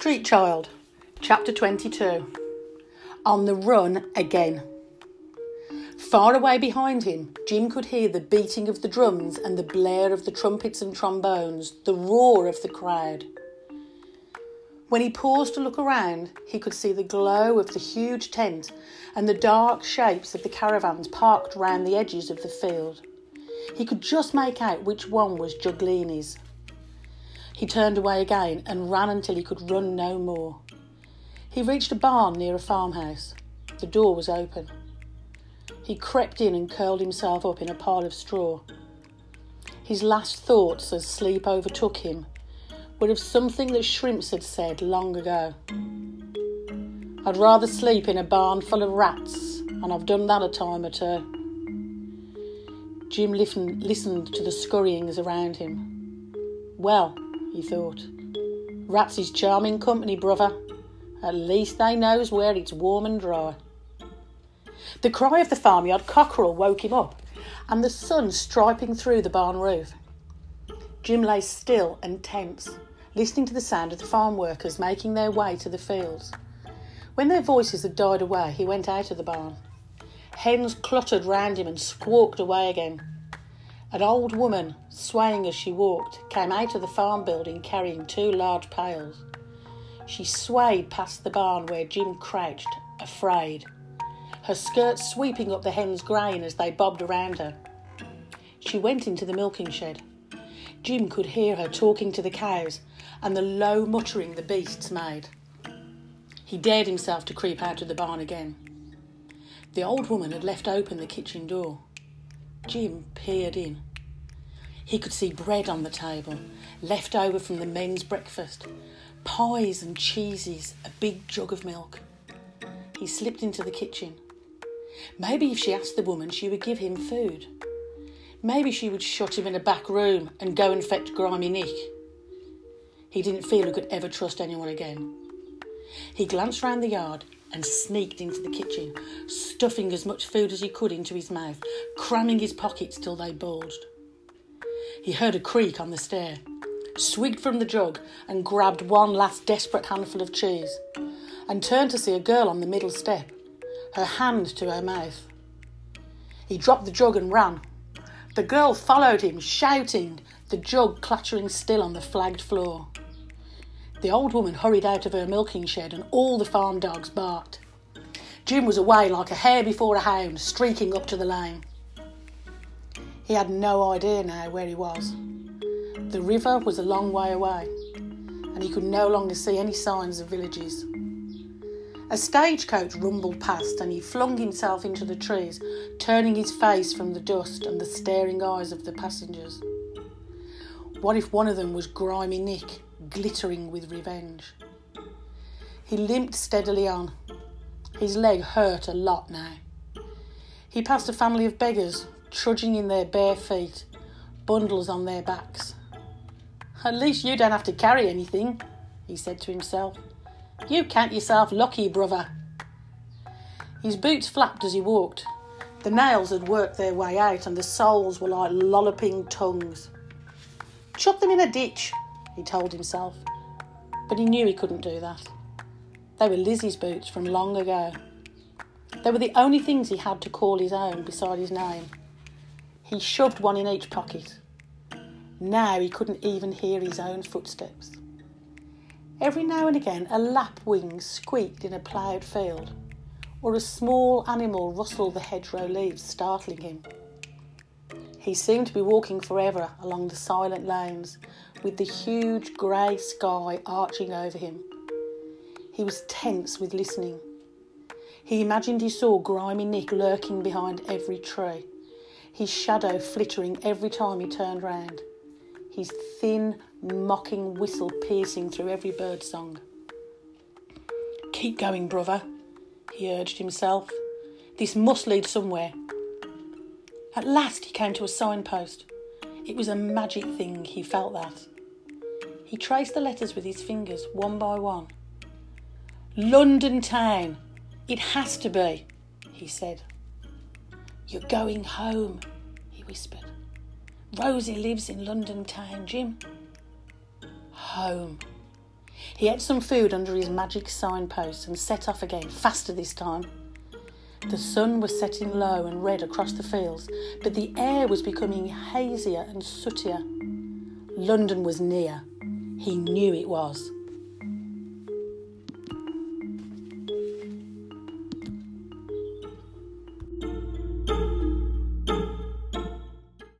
Street Child, Chapter 22 On the Run Again. Far away behind him, Jim could hear the beating of the drums and the blare of the trumpets and trombones, the roar of the crowd. When he paused to look around, he could see the glow of the huge tent and the dark shapes of the caravans parked round the edges of the field. He could just make out which one was Giuglini's. He turned away again and ran until he could run no more. He reached a barn near a farmhouse. The door was open. He crept in and curled himself up in a pile of straw. His last thoughts as sleep overtook him were of something that Shrimps had said long ago. I'd rather sleep in a barn full of rats, and I've done that a time or two. Jim listened to the scurryings around him. Well, he thought. Rats is charming company, brother. At least they knows where it's warm and dry. The cry of the farmyard cockerel woke him up, and the sun striping through the barn roof. Jim lay still and tense, listening to the sound of the farm workers making their way to the fields. When their voices had died away, he went out of the barn. Hens cluttered round him and squawked away again. An old woman, swaying as she walked, came out of the farm building carrying two large pails. She swayed past the barn where Jim crouched, afraid, her skirts sweeping up the hens' grain as they bobbed around her. She went into the milking shed. Jim could hear her talking to the cows and the low muttering the beasts made. He dared himself to creep out of the barn again. The old woman had left open the kitchen door. Jim peered in. He could see bread on the table, left over from the men's breakfast, pies and cheeses, a big jug of milk. He slipped into the kitchen. Maybe if she asked the woman, she would give him food. Maybe she would shut him in a back room and go and fetch Grimy Nick. He didn't feel he could ever trust anyone again. He glanced round the yard and sneaked into the kitchen, stuffing as much food as he could into his mouth, cramming his pockets till they bulged. He heard a creak on the stair, swigged from the jug, and grabbed one last desperate handful of cheese, and turned to see a girl on the middle step, her hand to her mouth. He dropped the jug and ran. The girl followed him, shouting, the jug clattering still on the flagged floor. The old woman hurried out of her milking shed and all the farm dogs barked. Jim was away like a hare before a hound, streaking up to the lane. He had no idea now where he was. The river was a long way away, and he could no longer see any signs of villages. A stagecoach rumbled past, and he flung himself into the trees, turning his face from the dust and the staring eyes of the passengers. What if one of them was Grimy Nick, glittering with revenge. He limped steadily on. His leg hurt a lot now. He passed a family of beggars, trudging in their bare feet, bundles on their backs. At least you don't have to carry anything, he said to himself. You count yourself lucky, brother. His boots flapped as he walked. The nails had worked their way out, and the soles were like lolloping tongues. Chuck them in a ditch, he told himself. But he knew he couldn't do that. They were Lizzie's boots from long ago. They were the only things he had to call his own beside his name. He shoved one in each pocket. Now he couldn't even hear his own footsteps. Every now and again, a lapwing squeaked in a ploughed field, or a small animal rustled the hedgerow leaves, startling him. He seemed to be walking forever along the silent lanes, with the huge grey sky arching over him. He was tense with listening. He imagined he saw grimy Nick lurking behind every tree, his shadow flittering every time he turned round, his thin, mocking whistle piercing through every bird song. Keep going, brother, he urged himself. This must lead somewhere. At last he came to a signpost. It was a magic thing, he felt that. He traced the letters with his fingers, one by one. London town. It has to be, he said. You're going home, he whispered. Rosie lives in London town, Jim. Home. He ate some food under his magic signpost and set off again, faster this time. The sun was setting low and red across the fields, but the air was becoming hazier and sootier. London was near. He knew it was.